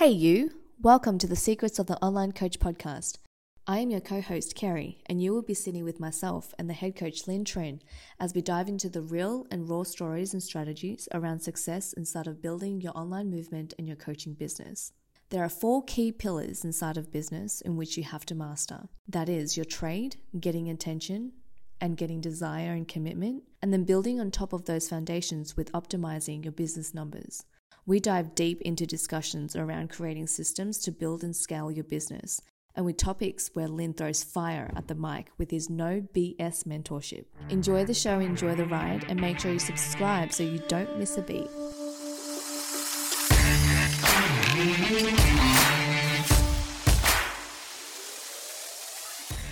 Hey, you! Welcome to the Secrets of the Online Coach podcast. I am your co host, Keri, and you will be sitting with myself and the head coach, Linh Trinh, as we dive into the real and raw stories and strategies around success inside of building your online movement and your coaching business. There are four key pillars inside of business in which you have to master that is, your trade, getting attention, and getting desire and commitment, and then building on top of those foundations with optimizing your business numbers. We dive deep into discussions around creating systems to build and scale your business, and with topics where Linh throws fire at the mic with his no BS mentorship. Enjoy the show, enjoy the ride, and make sure you subscribe so you don't miss a beat.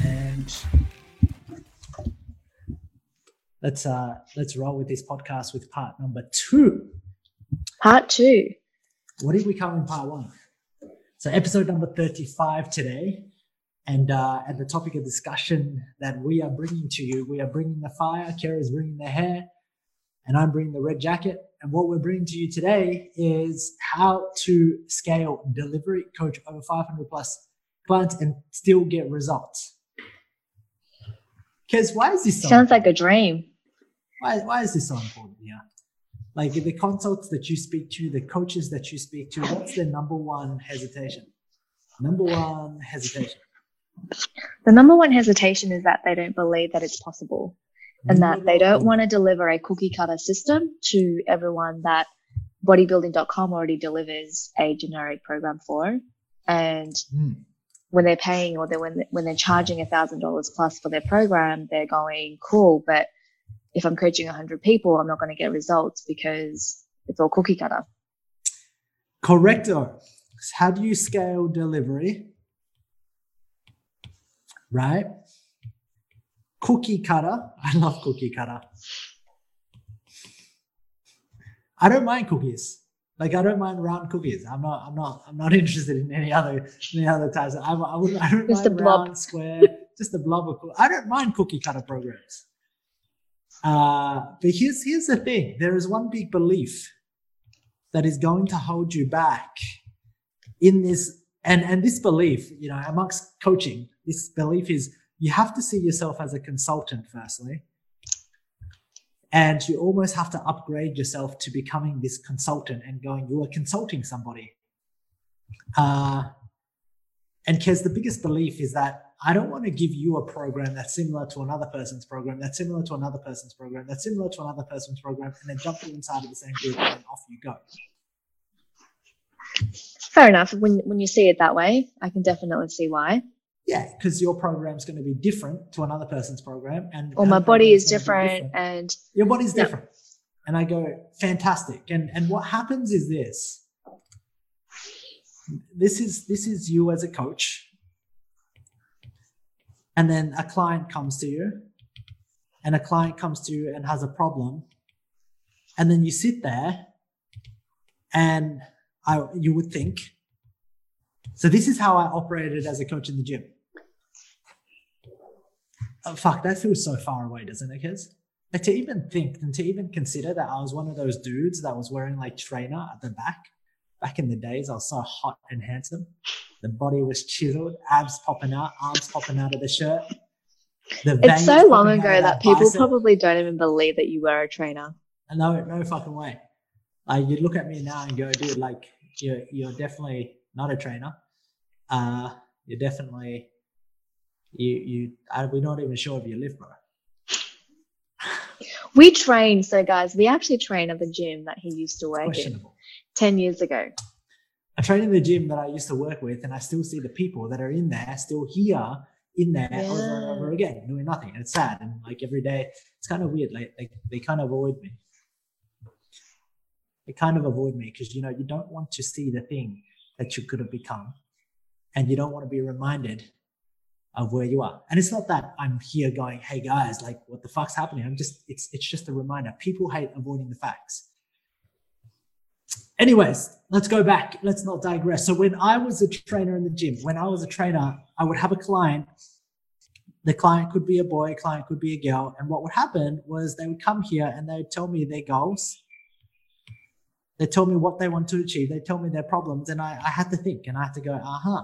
and let's uh let's roll with this podcast with part number two. Part two. What did we cover in part one? So episode number 35 today. And uh, at the topic of discussion that we are bringing to you, we are bringing the fire, Kara's bringing the hair, and I'm bringing the red jacket. And what we're bringing to you today is how to scale delivery, coach over 500 plus clients and still get results. Because why is this so Sounds like a dream. why, why is this so important here? Like the consults that you speak to, the coaches that you speak to, what's their number one hesitation? Number one hesitation. The number one hesitation is that they don't believe that it's possible and that they don't want to deliver a cookie cutter system to everyone that bodybuilding.com already delivers a generic program for. And Hmm. when they're paying or they're, when, when they're charging a thousand dollars plus for their program, they're going, cool, but if I'm coaching a hundred people, I'm not going to get results because it's all cookie cutter. Correcto. How do you scale delivery? Right? Cookie cutter. I love cookie cutter. I don't mind cookies. Like I don't mind round cookies. I'm not. I'm not. I'm not interested in any other any other types. I, I would. I don't Just mind a blob. round, square, just a blob of. coo- I don't mind cookie cutter programs. Uh, but here's here's the thing. There is one big belief that is going to hold you back in this and and this belief you know amongst coaching this belief is you have to see yourself as a consultant firstly and you almost have to upgrade yourself to becoming this consultant and going you are consulting somebody uh, and because the biggest belief is that I don't want to give you a program that's similar to another person's program, that's similar to another person's program, that's similar to another person's program, and then jump you inside of the same group and off you go. Fair enough. When, when you see it that way, I can definitely see why. Yeah, because your program is going to be different to another person's program, and or my body is gonna different and Your body's Yeah. different, and I go fantastic. And and what happens is this. This is this is you as a coach, and then a client comes to you, and a client comes to you and has a problem, and then you sit there, and I you would think. So this is how I operated as a coach in the gym. Oh, fuck, that feels so far away, doesn't it, kids? Like to even think and to even consider that I was one of those dudes that was wearing like trainer at the back. Back in the days, I was so hot and handsome. The body was chiseled, abs popping out, arms popping out of the shirt. The it's so long ago of that people bicep. probably don't even believe that you were a trainer. No, no fucking way. Like you look at me now and go, dude, like you're you're definitely not a trainer. Uh, you're definitely you you. I, we're not even sure if you live, bro. We train, so guys, we actually train at the gym that he used to work in Questionable. 10 years ago. I train in the gym that I used to work with, and I still see the people that are in there, still here in there over and over again, doing nothing. And it's sad. And like every day, it's kind of weird. Like, like they kind of avoid me. They kind of avoid me because you know you don't want to see the thing that you could have become, and you don't want to be reminded of where you are. And it's not that I'm here going, "Hey guys, like what the fuck's happening?" I'm just it's it's just a reminder. People hate avoiding the facts. Anyways, let's go back. Let's not digress. So when I was a trainer in the gym, when I was a trainer, I would have a client. The client could be a boy, client could be a girl, and what would happen was they would come here and they would tell me their goals, They tell me what they want to achieve. They tell me their problems, and I, I had to think and I had to go, uh huh.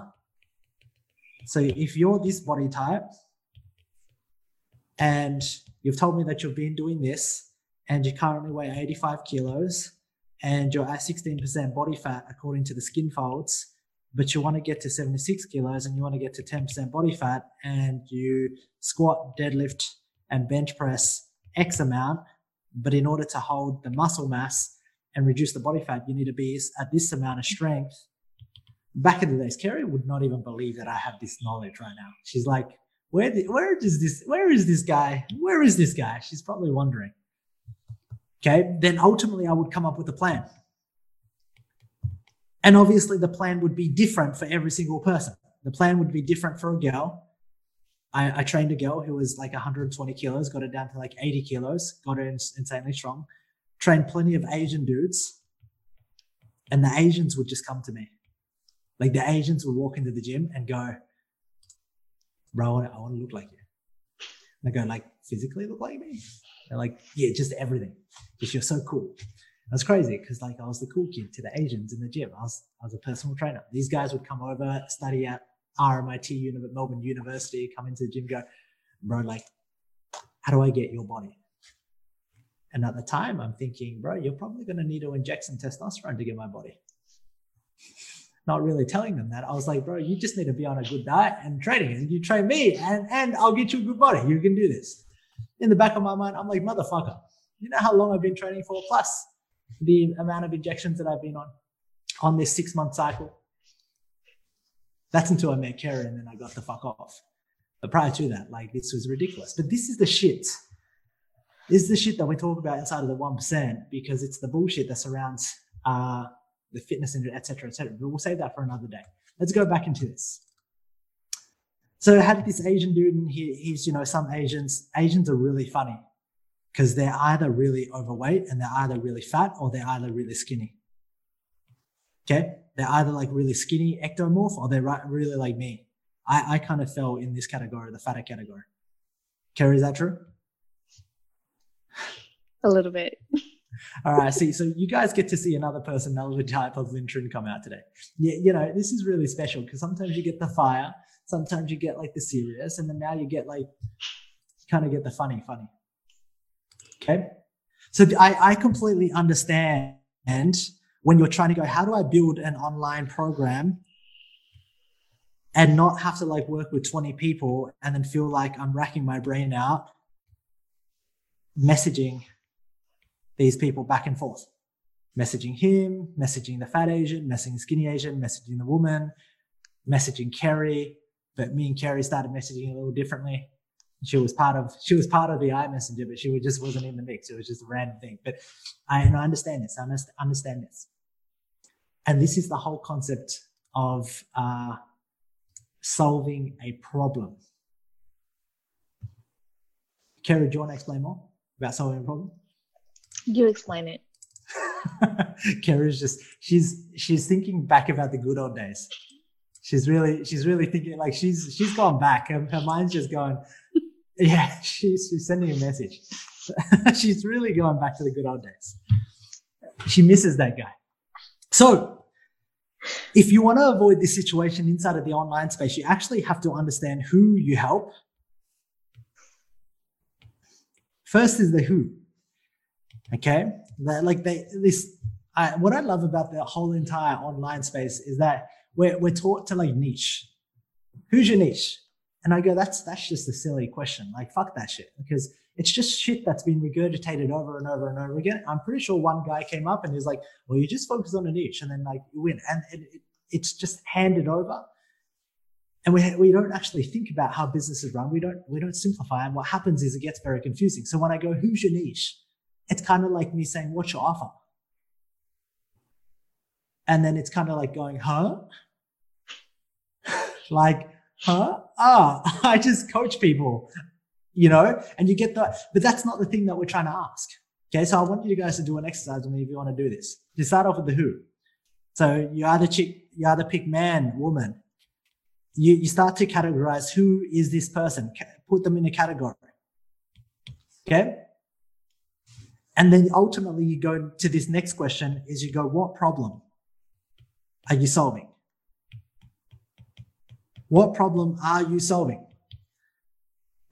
So if you're this body type and you've told me that you've been doing this and you currently weigh 85 kilos and you're at 16% body fat according to the skin folds, but you want to get to 76 kilos and you want to get to 10% body fat and you squat, deadlift, and bench press X amount, but in order to hold the muscle mass and reduce the body fat, you need to be at this amount of strength. Back in the days, Keri would not even believe that I have this knowledge right now. She's like, where, the, where is this? Where is this guy? Where is this guy? She's probably wondering. Okay, then ultimately I would come up with a plan. And obviously the plan would be different for every single person. The plan would be different for a girl. I, I trained a girl who was like 120 kilos, got it down to like 80 kilos, got her insanely strong. Trained plenty of Asian dudes, and the Asians would just come to me. Like the Asians would walk into the gym and go, "Bro, I want to, I want to look like you." And I go, "Like physically look like me?" They're like, "Yeah, just everything. Just you're so cool." That's crazy because like I was the cool kid to the Asians in the gym. I was I was a personal trainer. These guys would come over, study at RMIT Uni- Melbourne University, come into the gym, go, bro, like, how do I get your body? And at the time, I'm thinking, bro, you're probably going to need to inject some testosterone to get my body. Not really telling them that. I was like, bro, you just need to be on a good diet and training, and you train me, and and I'll get you a good body. You can do this. In the back of my mind, I'm like, motherfucker, you know how long I've been training for? Plus the amount of injections that I've been on on this six month cycle. That's until I met Keri and then I got the fuck off. But prior to that, like this was ridiculous. But this is the shit. This is the shit that we talk about inside of the 1% because it's the bullshit that surrounds uh, the fitness cetera, et cetera. But we'll save that for another day. Let's go back into this. So I had this Asian dude, and he, he's, you know, some Asians, Asians are really funny because they're either really overweight and they're either really fat or they're either really skinny. Okay. They're either like really skinny ectomorph or they're really like me. I, I kind of fell in this category, the fatter category. Keri, is that true? A little bit. All right. See, so you guys get to see another personality type of Linh Trinh come out today. Yeah, you know, this is really special because sometimes you get the fire, sometimes you get like the serious, and then now you get like kind of get the funny, funny. Okay. So I, I completely understand when you're trying to go, how do I build an online program and not have to like work with 20 people and then feel like I'm racking my brain out messaging these people back and forth. Messaging him, messaging the fat Asian, messaging the skinny Asian, messaging the woman, messaging Keri. But me and Keri started messaging a little differently. She was part of she was part of the iMessenger, but she just wasn't in the mix. It was just a random thing. But I, I understand this. I understand this. And this is the whole concept of uh, solving a problem. Keri, do you want to explain more about solving a problem? You explain it. Keri's just she's she's thinking back about the good old days. She's really she's really thinking like she's she's gone back. Her, her mind's just going, yeah. She's she's sending a message. she's really going back to the good old days. She misses that guy. So, if you want to avoid this situation inside of the online space, you actually have to understand who you help. First is the who. Okay, that, like they this. I, what I love about the whole entire online space is that we're we're taught to like niche. Who's your niche? And I go, that's that's just a silly question. Like fuck that shit because it's just shit that's been regurgitated over and over and over again. I'm pretty sure one guy came up and he's like, well, you just focus on a niche and then like you win. And it, it, it's just handed over. And we, we don't actually think about how businesses run. We don't, we don't simplify. And what happens is it gets very confusing. So when I go, who's your niche? It's kind of like me saying, what's your offer? And then it's kind of like going, huh? like, huh? Ah, I just coach people you know, and you get that. But that's not the thing that we're trying to ask. Okay, so I want you guys to do an exercise with me if you want to do this. You start off with the who. So you either chick, you either pick man, woman. You, you start to categorize who is this person, put them in a category. Okay. And then ultimately you go to this next question is you go, what problem are you solving? What problem are you solving?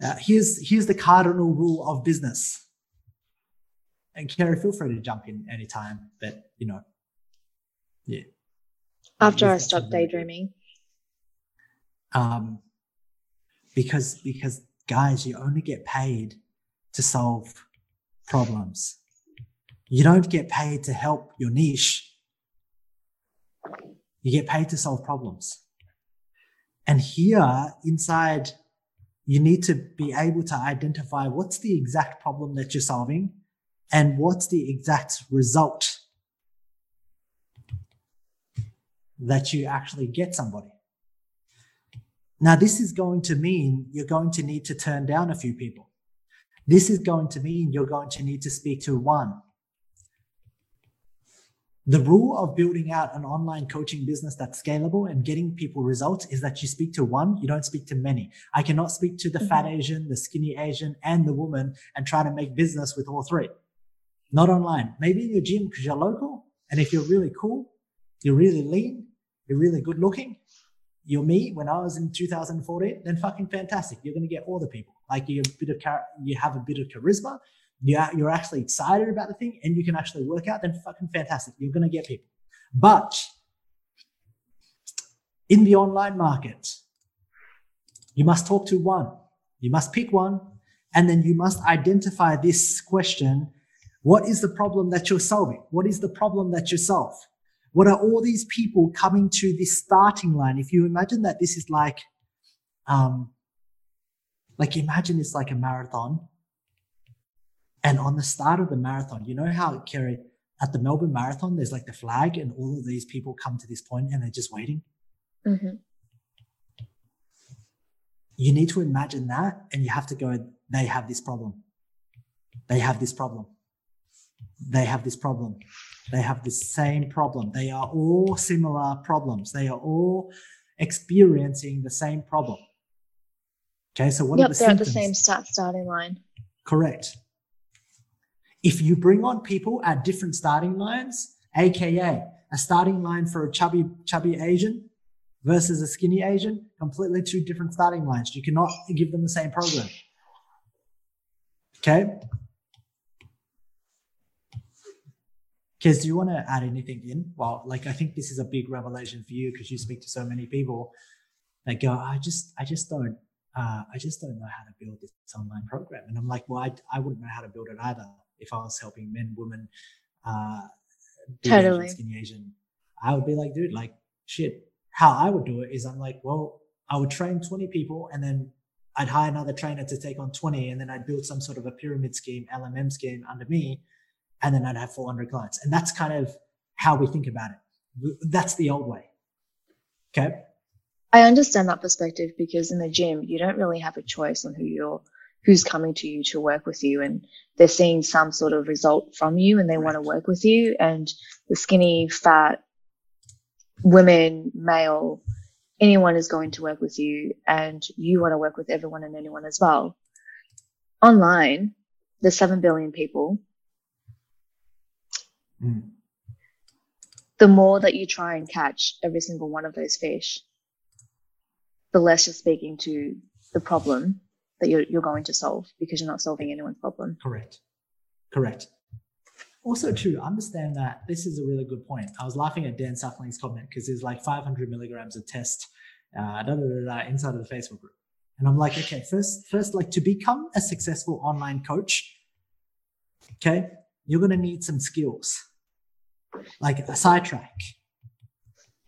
Uh, here's, here's the cardinal rule of business. And Keri, feel free to jump in anytime, but you know, yeah. After I stop daydreaming. Um, because because guys, you only get paid to solve problems. You don't get paid to help your niche. You get paid to solve problems. And here inside, you need to be able to identify what's the exact problem that you're solving and what's the exact result that you actually get somebody. Now, this is going to mean you're going to need to turn down a few people. This is going to mean you're going to need to speak to one. The rule of building out an online coaching business that's scalable and getting people results is that you speak to one, you don't speak to many. I cannot speak to the mm-hmm. fat Asian, the skinny Asian, and the woman and try to make business with all three. Not online. Maybe in your gym because you're local. And if you're really cool, you're really lean, you're really good looking, you're me when I was in 2014, then fucking fantastic. You're going to get all the people. Like you have a bit of char- you have a bit of charisma. Yeah, you're actually excited about the thing, and you can actually work out. Then fucking fantastic. You're going to get people. But in the online market, you must talk to one. You must pick one, and then you must identify this question: What is the problem that you're solving? What is the problem that you solve? What are all these people coming to this starting line? If you imagine that this is like, um, like imagine it's like a marathon. And on the start of the marathon, you know how Keri at the Melbourne Marathon, there's like the flag, and all of these people come to this point and they're just waiting. Mm-hmm. You need to imagine that, and you have to go. They have this problem. They have this problem. They have this problem. They have the same problem. They are all similar problems. They are all experiencing the same problem. Okay, so what yep, are the they're symptoms? at the same start starting line. Correct. If you bring on people at different starting lines, aka a starting line for a chubby chubby Asian versus a skinny Asian, completely two different starting lines. You cannot give them the same program. Okay. Kez, do you want to add anything in? Well, like I think this is a big revelation for you because you speak to so many people that go, I just, I just don't, uh, I just don't know how to build this online program. And I'm like, well, I, I wouldn't know how to build it either if I was helping men, women, uh, totally Asian, skinny Asian. I would be like, dude, like shit. How I would do it is I'm like, well, I would train 20 people and then I'd hire another trainer to take on 20 and then I'd build some sort of a pyramid scheme, LMM scheme under me and then I'd have 400 clients. And that's kind of how we think about it. That's the old way. Okay. I understand that perspective because in the gym, you don't really have a choice on who you're, who's coming to you to work with you. And they're seeing some sort of result from you and they right. want to work with you. And the skinny, fat, women, male, anyone is going to work with you and you want to work with everyone and anyone as well. Online, there's 7 billion people Mm. The more that you try and catch every single one of those fish, the less you're speaking to the problem that you're, you're going to solve because you're not solving anyone's problem. Correct. Correct. Also, too, understand that this is a really good point. I was laughing at Dan Suckling's comment because there's like 500 milligrams of test uh, da, da, da, inside of the Facebook group. And I'm like, okay, first, first, like to become a successful online coach, okay, you're going to need some skills like a sidetrack.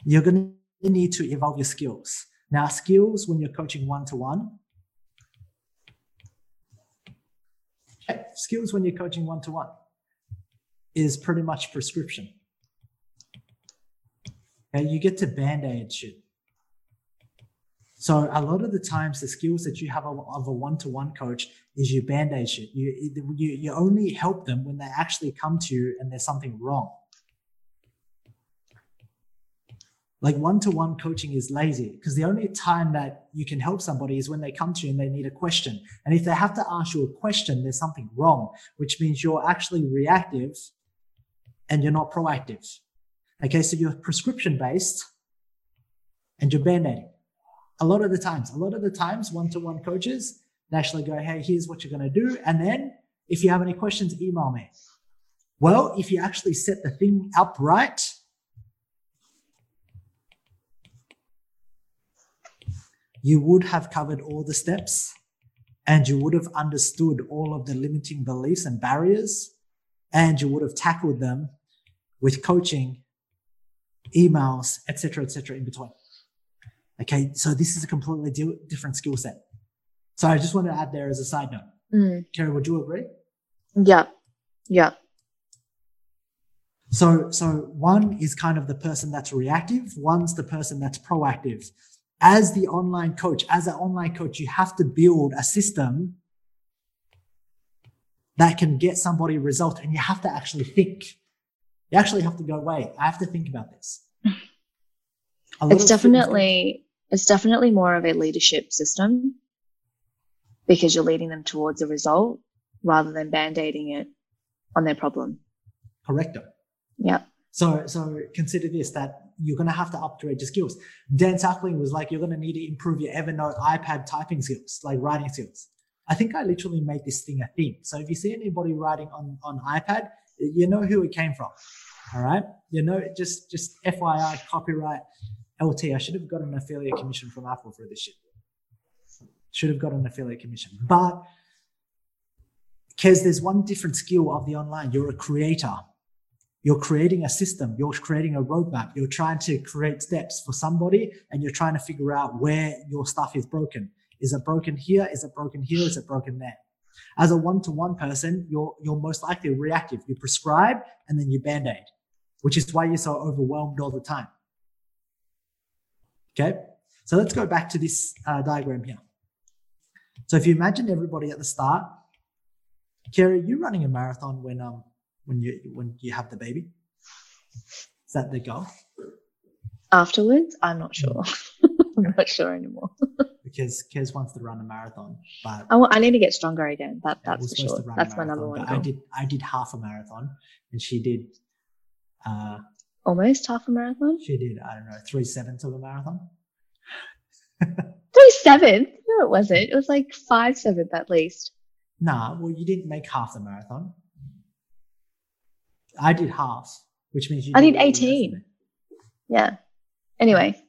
You're going to need to evolve your skills. Now, skills when you're coaching one to one. Skills when you're coaching one to one is pretty much prescription. Okay, you get to band aid shit. So a lot of the times, the skills that you have of a one-to-one coach is you band-aid shit. You, you you only help them when they actually come to you and there's something wrong. Like one to one coaching is lazy because the only time that you can help somebody is when they come to you and they need a question. And if they have to ask you a question, there's something wrong, which means you're actually reactive and you're not proactive. Okay, so you're prescription based and you're band aiding. A lot of the times, a lot of the times, one to one coaches, they actually go, hey, here's what you're going to do. And then if you have any questions, email me. Well, if you actually set the thing up right, you would have covered all the steps and you would have understood all of the limiting beliefs and barriers and you would have tackled them with coaching emails etc etc in between okay so this is a completely di- different skill set so i just want to add there as a side note Mm. Keri, would you agree Yeah. Yeah. so so one is kind of the person that's reactive one's the person that's proactive as the online coach, as an online coach, you have to build a system that can get somebody a result and you have to actually think. You actually have to go, wait, I have to think about this. It's definitely it's definitely more of a leadership system because you're leading them towards a result rather than band-aiding it on their problem. correcto. Yeah. So, so consider this that you're going to have to upgrade your skills. Dan Suckling was like, you're going to need to improve your Evernote iPad typing skills, like writing skills. I think I literally made this thing a thing. So if you see anybody writing on, on iPad, you know who it came from. All right. You know, just, just FYI, copyright LT. I should have got an affiliate commission from Apple for this shit. Should have got an affiliate commission. But because there's one different skill of the online, you're a creator you're creating a system you're creating a roadmap you're trying to create steps for somebody and you're trying to figure out where your stuff is broken. Is it broken here? Is it broken here? Is it broken there? As a one-to-one person you're you're most likely reactive. You prescribe and then you band-aid which is why you're so overwhelmed all the time. Okay? So let's go back to this uh, diagram here. So if you imagine everybody at the start Keri, you running a marathon when um when you when you have the baby? Is that the goal? Afterwards, I'm not sure. I'm not sure anymore. Because Kez wants to run a marathon, but I, wa- I need to get stronger again. That that's for sure. That's my number one goal. I did I did half a marathon, and she did uh Almost half a marathon. she did I don't know three sevenths of a marathon. Three seventh? No, it wasn't. It was like five seventh at least. Nah, well you didn't make half the marathon. I did half, which means you. I did all the rest of 18. Yeah. Anyway,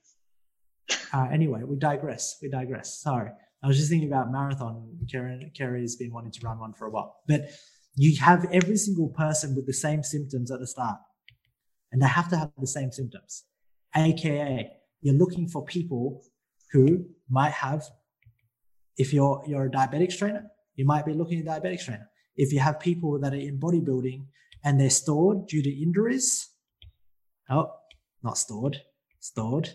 Uh, anyway, we digress. We digress. Sorry. I was just thinking about marathon. Karen, Keri has been wanting to run one for a while. But you have every single person with the same symptoms at the start. And they have to have the same symptoms. AKA, you're looking for people who might have, if you're you're a diabetics trainer, you might be looking at diabetics trainer. If you have people that are in bodybuilding and they're stored due to injuries, oh, not stored, stored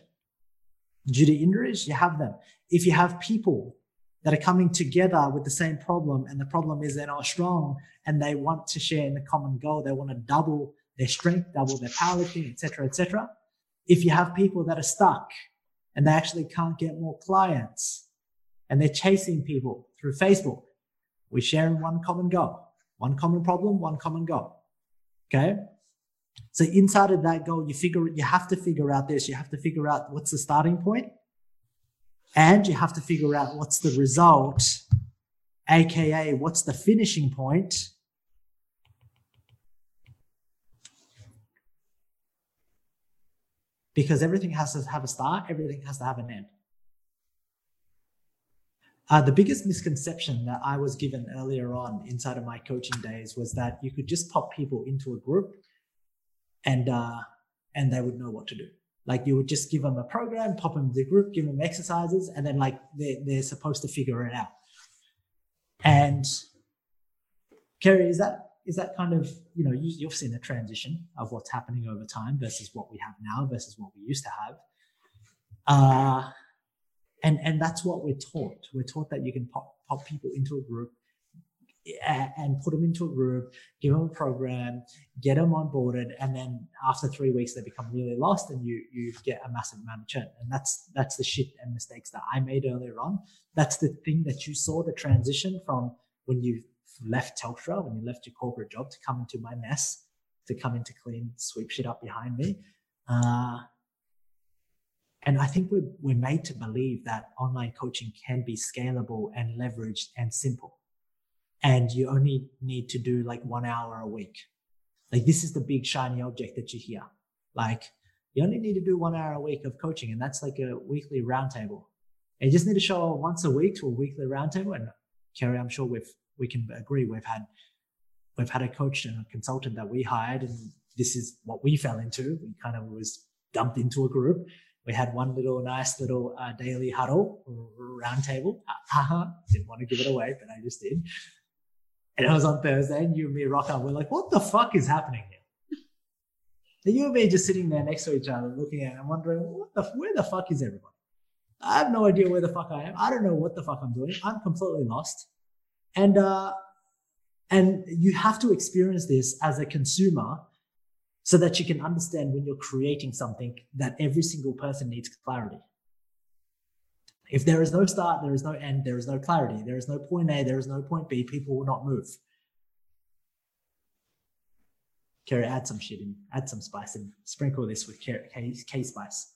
due to injuries, you have them. If you have people that are coming together with the same problem, and the problem is they're not strong and they want to share in the common goal, they want to double their strength, double their powerlifting, etc., etc. If you have people that are stuck and they actually can't get more clients and they're chasing people through Facebook, we're sharing one common goal, one common problem, one common goal. Okay. So inside of that goal, you figure you have to figure out this. You have to figure out what's the starting point, and you have to figure out what's the result, aka what's the finishing point. Because everything has to have a start, everything has to have an end. Uh, the biggest misconception that I was given earlier on inside of my coaching days was that you could just pop people into a group and uh, and they would know what to do. Like you would just give them a program, pop them the group, give them exercises, and then like they're, they're supposed to figure it out. And Keri, is that is that kind of you know you, you've seen the transition of what's happening over time versus what we have now versus what we used to have. Uh, and and that's what we're taught. We're taught that you can pop pop people into a group, and put them into a group, give them a program, get them onboarded, and then after three weeks they become really lost, and you you get a massive amount of churn. And that's that's the shit and mistakes that I made earlier on. That's the thing that you saw the transition from when you left Telstra, when you left your corporate job to come into my mess, to come into clean, sweep shit up behind me. Uh, and I think we're, we're made to believe that online coaching can be scalable and leveraged and simple and you only need to do like one hour a week. Like this is the big shiny object that you hear. Like you only need to do one hour a week of coaching, and that's like a weekly roundtable. You just need to show up once a week to a weekly roundtable. And Keri, I'm sure we've we can agree we've had we've had a coach and a consultant that we hired, and this is what we fell into. We kind of was dumped into a group. We had one little nice little uh, daily huddle roundtable. Didn't want to give it away, but I just did. And it was on Thursday, and you and me rock up. We're like, what the fuck is happening here? And you and me just sitting there next to each other, looking at and wondering, what the, where the fuck is everyone? I have no idea where the fuck I am. I don't know what the fuck I'm doing. I'm completely lost. And uh, and you have to experience this as a consumer so that you can understand when you're creating something that every single person needs clarity. If there is no start, there is no end, there is no clarity, there is no point A, there is no point B, people will not move. Keri, add some shit in, add some spice and sprinkle this with K, K, K spice.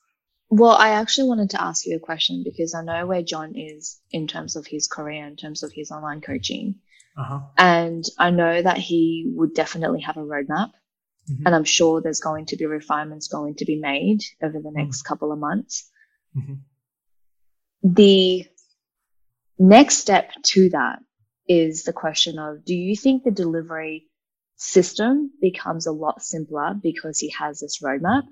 Well, I actually wanted to ask you a question because I know where John is in terms of his career, in terms of his online coaching. Uh-huh. And I know that he would definitely have a roadmap. Mm-hmm. And I'm sure there's going to be refinements going to be made over the next mm-hmm. couple of months. Mm-hmm the next step to that is the question of do you think the delivery system becomes a lot simpler because he has this roadmap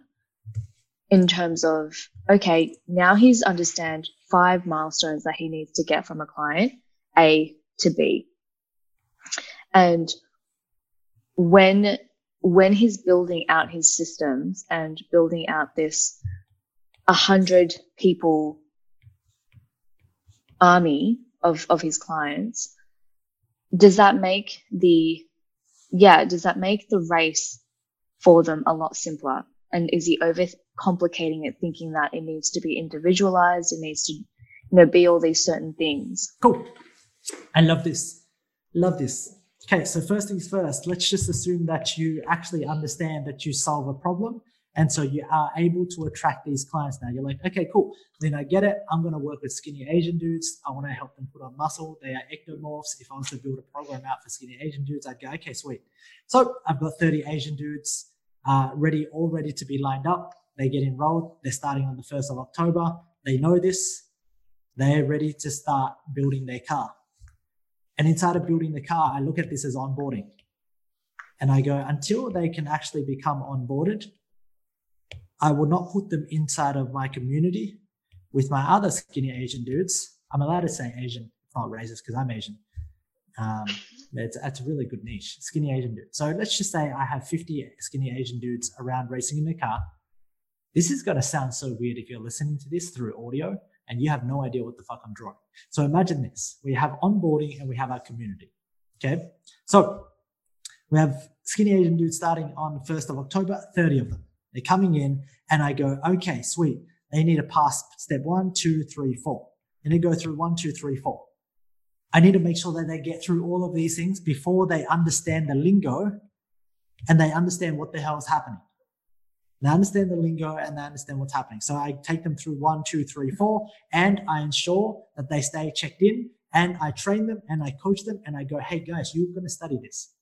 in terms of okay now he's understand five milestones that he needs to get from a client a to b and when when he's building out his systems and building out this 100 people army of, of his clients, does that make the, yeah, does that make the race for them a lot simpler? And is he over complicating it, thinking that it needs to be individualized, it needs to, you know, be all these certain things? Cool. I love this. Love this. Okay, so first things first, let's just assume that you actually understand that you solve a problem and so you are able to attract these clients now. You're like, okay, cool. Then I get it. I'm going to work with skinny Asian dudes. I want to help them put on muscle. They are ectomorphs. If I was to build a program out for skinny Asian dudes, I'd go, okay, sweet. So I've got 30 Asian dudes uh, ready, all ready to be lined up. They get enrolled. They're starting on the 1st of October. They know this. They're ready to start building their car. And inside of building the car, I look at this as onboarding. And I go, until they can actually become onboarded, I will not put them inside of my community with my other skinny Asian dudes. I'm allowed to say Asian, not racist because I'm Asian. Um, it's, it's a really good niche, skinny Asian dude. So let's just say I have 50 skinny Asian dudes around racing in the car. This is going to sound so weird if you're listening to this through audio and you have no idea what the fuck I'm drawing. So imagine this. We have onboarding and we have our community. Okay. So we have skinny Asian dudes starting on 1st of October, 30 of them. They're coming in and I go, okay, sweet. They need to pass step one, two, three, four. They need to go through one, two, three, four. I need to make sure that they get through all of these things before they understand the lingo and they understand what the hell is happening. They understand the lingo and they understand what's happening. So I take them through one, two, three, four, and I ensure that they stay checked in and I train them and I coach them and I go, hey guys, you're going to study this.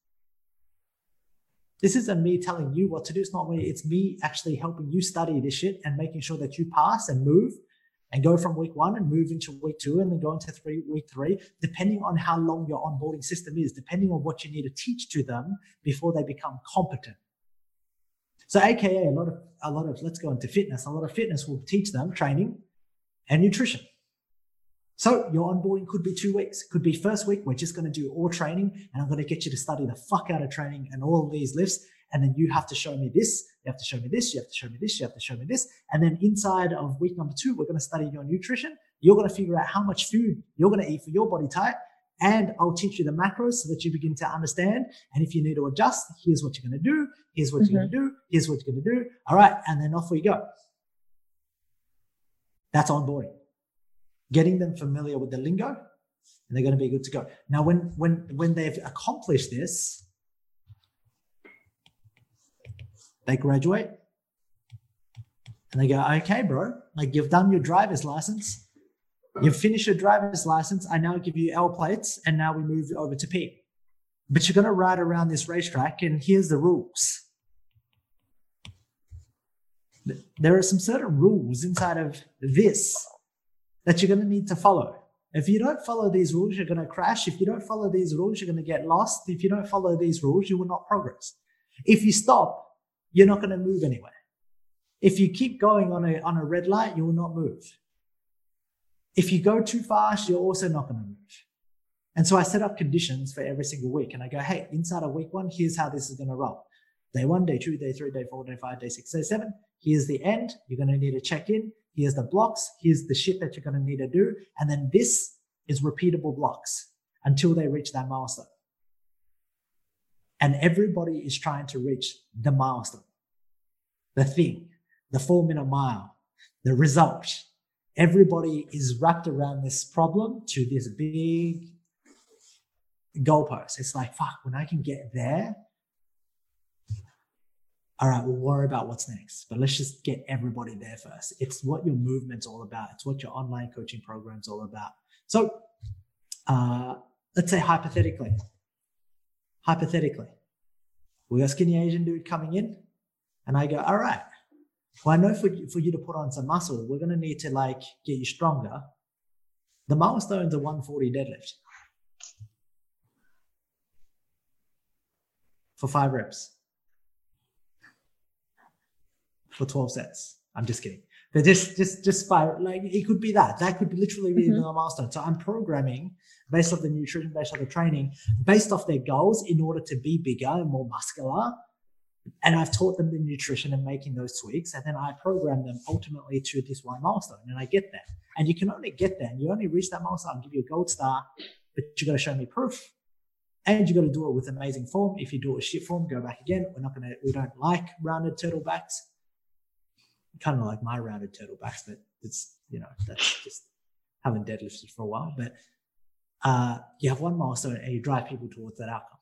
This isn't me telling you what to do. It's not me. It's me actually helping you study this shit and making sure that you pass and move and go from week one and move into week two and then go into three, week three, depending on how long your onboarding system is, depending on what you need to teach to them before they become competent. So AKA a lot of, a lot of, let's go into fitness. A lot of fitness will teach them training and nutrition. So your onboarding could be two weeks. Could be first week, we're just going to do all training and I'm going to get you to study the fuck out of training and all these lifts. And then you have to show me this, you have to show me this, you have to show me this, you have to show me this. And then inside of week number two, we're going to study your nutrition. You're going to figure out how much food you're going to eat for your body type. And I'll teach you the macros so that you begin to understand. And if you need to adjust, here's what you're going to do. Here's what mm-hmm. you're going to do. Here's what you're going to do. All right. And then off we go. That's onboarding. Getting them familiar with the lingo and they're going to be good to go. Now, when, when, when they've accomplished this, they graduate and they go, okay, bro, like you've done your driver's license You've finished your driver's license. I now give you L plates, and now we move over to P. But you're going to ride around this racetrack, and here's the rules. There are some certain rules inside of this that you're going to need to follow. If you don't follow these rules, you're going to crash. If you don't follow these rules, you're going to get lost. If you don't follow these rules, you will not progress. If you stop, you're not going to move anywhere. If you keep going on a, on a red light, you will not move. If you go too fast, you're also not going to move. And so I set up conditions for every single week and I go, hey, inside of week one, here's how this is going to roll. Day one, day two, day three, day four, day five, day six, day seven. Here's the end. You're going to need to check in. Here's the blocks. Here's the shit that you're going to need to do. And then this is repeatable blocks until they reach that milestone. And everybody is trying to reach the milestone, the thing, the four minute mile, the result, everybody is wrapped around this problem to this big goalpost. It's like, fuck, when I can get there, all right, we'll worry about what's next. But let's just get everybody there first. It's what your movement's all about. It's what your online coaching program's all about. So uh, let's say hypothetically, hypothetically, we got skinny Asian dude coming in, and I go, all right, well, I know for, for you to put on some muscle, we're going to need to like get you stronger. The milestone's a 140 deadlift for five reps for 12 sets. I'm just kidding. But just, just, just five, like it could be that. That could literally be mm-hmm. the milestone. So I'm programming based off the nutrition, based off the training, based off their goals in order to be bigger and more muscular and I've taught them the nutrition and making those tweaks, and then I program them ultimately to this one milestone, and I get there. And you can only get there, and you only reach that milestone. I'll give you a gold star, but you got to show me proof, and you got to do it with amazing form. If you do it with shit form, go back again. We're not gonna, we don't like rounded turtle backs. Kind of like my rounded turtle backs, but it's you know that's just haven't deadlifted for a while. But uh, you have one milestone, and you drive people towards that outcome.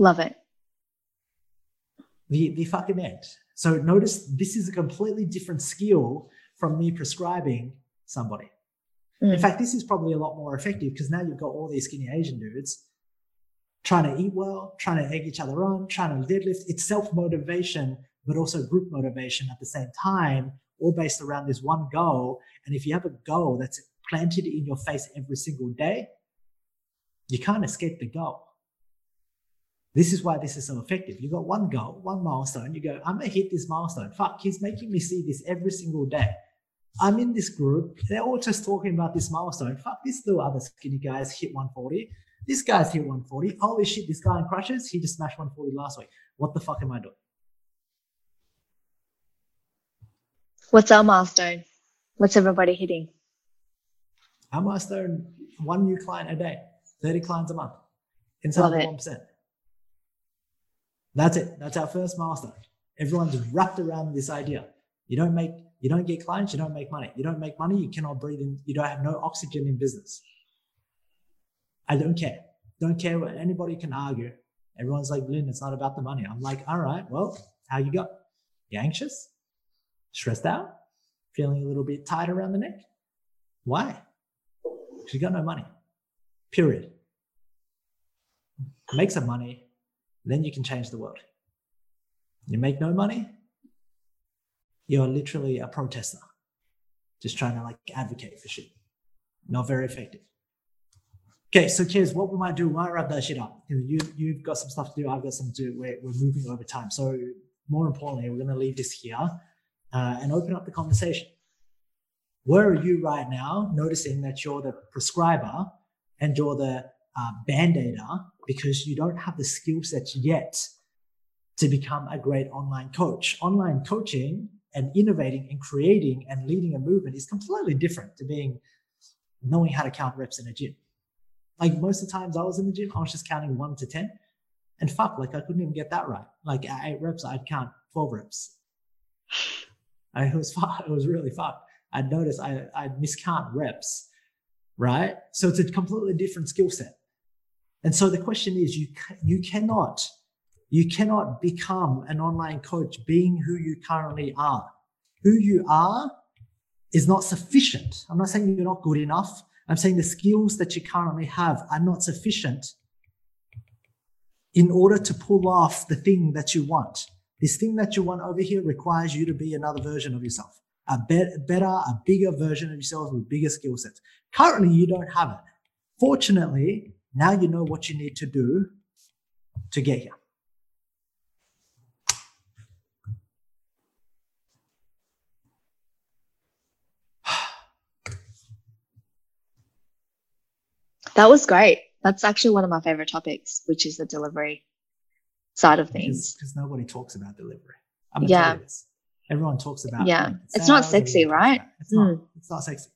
Love it. The, the fucking end. So notice this is a completely different skill from me prescribing somebody. Mm. In fact, this is probably a lot more effective because now you've got all these skinny Asian dudes trying to eat well, trying to egg each other on, trying to deadlift. It's self motivation, but also group motivation at the same time, all based around this one goal. And if you have a goal that's planted in your face every single day, you can't escape the goal. This is why this is so effective. You got one goal, one milestone. You go, I'm gonna hit this milestone. Fuck, he's making me see this every single day. I'm in this group. They're all just talking about this milestone. Fuck, this little other skinny guy's hit 140. This guy's hit 140. Holy shit, this guy in crushes, he just smashed 140 last week. What the fuck am I doing? What's our milestone? What's everybody hitting? Our milestone, one new client a day, 30 clients a month. Inside of 1%. That's it. That's our first milestone. Everyone's wrapped around this idea. You don't make, you don't get clients, you don't make money. You don't make money, you cannot breathe in, you don't have no oxygen in business. I don't care. Don't care what anybody can argue. Everyone's like, Linh, it's not about the money. I'm like, all right, well, how you got? You anxious? Stressed out? Feeling a little bit tight around the neck? Why? Because you got no money. Period. Make some money, then you can change the world. You make no money, you're literally a protester, just trying to like advocate for shit. Not very effective. Okay, so cheers. What we might do, we might wrap that shit up. You you've got some stuff to do. I've got some to do. We're, we're moving over time. So more importantly, we're going to leave this here uh, and open up the conversation. Where are you right now? Noticing that you're the prescriber and you're the uh, band-aider because you don't have the skill sets yet to become a great online coach. Online coaching and innovating and creating and leading a movement is completely different to being knowing how to count reps in a gym. Like most of the times I was in the gym, I was just counting one to 10. And fuck, like I couldn't even get that right. Like at eight reps, I'd count 12 reps. I, it was fuck, it was really fucked. I'd notice I, I'd miscount reps, right? So it's a completely different skill set. And so the question is, you, you cannot, you cannot become an online coach being who you currently are. Who you are is not sufficient. I'm not saying you're not good enough. I'm saying the skills that you currently have are not sufficient in order to pull off the thing that you want. This thing that you want over here requires you to be another version of yourself, a be- better, a bigger version of yourself with bigger skill sets. Currently, you don't have it. Fortunately, now you know what you need to do to get here. That was great. That's actually one of my favorite topics, which is the delivery side of things. Because nobody talks about delivery. I'm Yeah. Everyone talks about Yeah. like, It's not sexy, right? It's not. Mm. It's not sexy.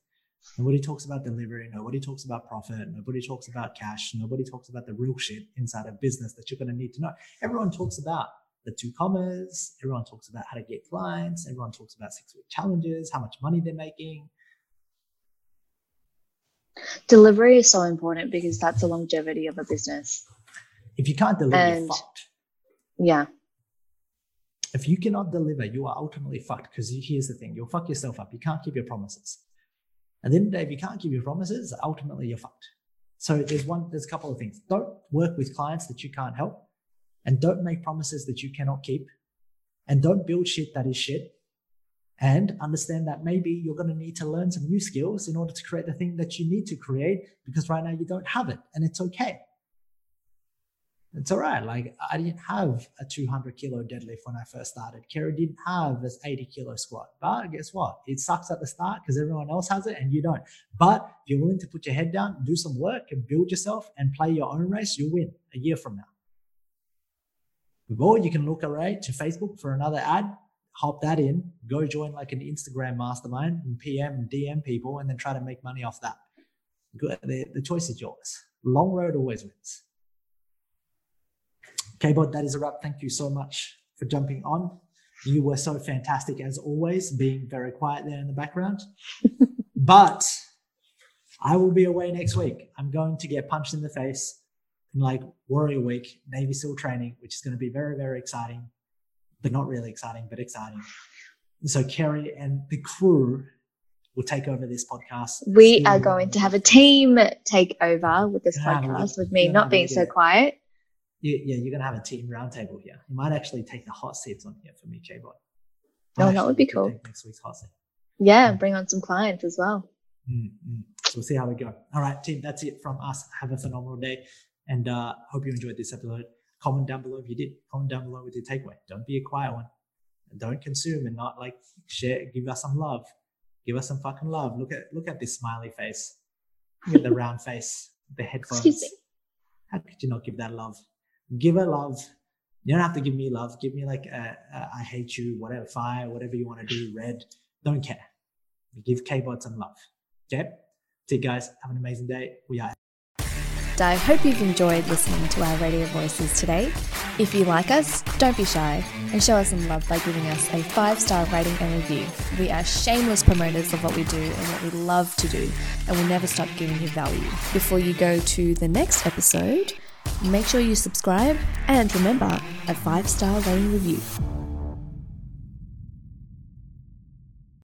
Nobody talks about delivery. Nobody talks about profit. Nobody talks about cash. Nobody talks about the real shit inside of business that you're going to need to know. Everyone talks about the two commas. Everyone talks about how to get clients. Everyone talks about six week challenges, how much money they're making. Delivery is so important because that's the longevity of a business. If you can't deliver, you're fucked. Yeah. If you cannot deliver, you are ultimately fucked. Because here's the thing: you'll fuck yourself up. You can't keep your promises. At the end of the day, if you can't keep your promises, ultimately you're fucked. So there's one, there's a couple of things. Don't work with clients that you can't help, and don't make promises that you cannot keep, and don't build shit that is shit. And understand that maybe you're going to need to learn some new skills in order to create the thing that you need to create because right now you don't have it, and it's okay. It's all right. Like I didn't have a 200 kilo deadlift when I first started. Keri didn't have this 80 kilo squat. But guess what? It sucks at the start because everyone else has it and you don't. But if you're willing to put your head down, do some work and build yourself and play your own race, you'll win a year from now. Or you can look array to Facebook for another ad, hop that in, go join like an Instagram mastermind and PM and DM people and then try to make money off that. The choice is yours. Long road always wins. Okay, but that is a wrap. Thank you so much for jumping on. You were so fantastic as always, being very quiet there in the background. but I will be away next week. I'm going to get punched in the face in like Warrior Week, Navy SEAL training, which is going to be very, very exciting, but not really exciting, but exciting. So Keri and the crew will take over this podcast. We are going to have a team take over with this Yeah, podcast with me not being so quiet. Yeah, yeah, you're gonna have a team roundtable here. You might actually take the hot seats on here for me, K-Bot. Oh, that would be cool. Next week's hot seat. Yeah, bring on some clients as well. Mm, mm. So we'll see how we go. All right, team, that's it from us. Have a phenomenal day, and uh, hope you enjoyed this episode. Comment down below if you did. Comment down below with your takeaway. Don't be a quiet one. And don't consume and not like share. Give us some love. Give us some fucking love. Look at look at this smiley face. Look at the round face. The headphones. Excuse me. How could you not give that love? Give her love. You don't have to give me love. Give me like a, a, I hate you, whatever, fire, whatever you want to do, red. Don't care. Give K-Bot some love. Okay? See you guys. Have an amazing day. We are I hope you've enjoyed listening to our radio voices today. If you like us, don't be shy and show us some love by giving us a five star rating and review. We are shameless promoters of what we do and what we love to do, and we'll never stop giving you value. Before you go to the next episode, make sure you subscribe and remember a five star rating review.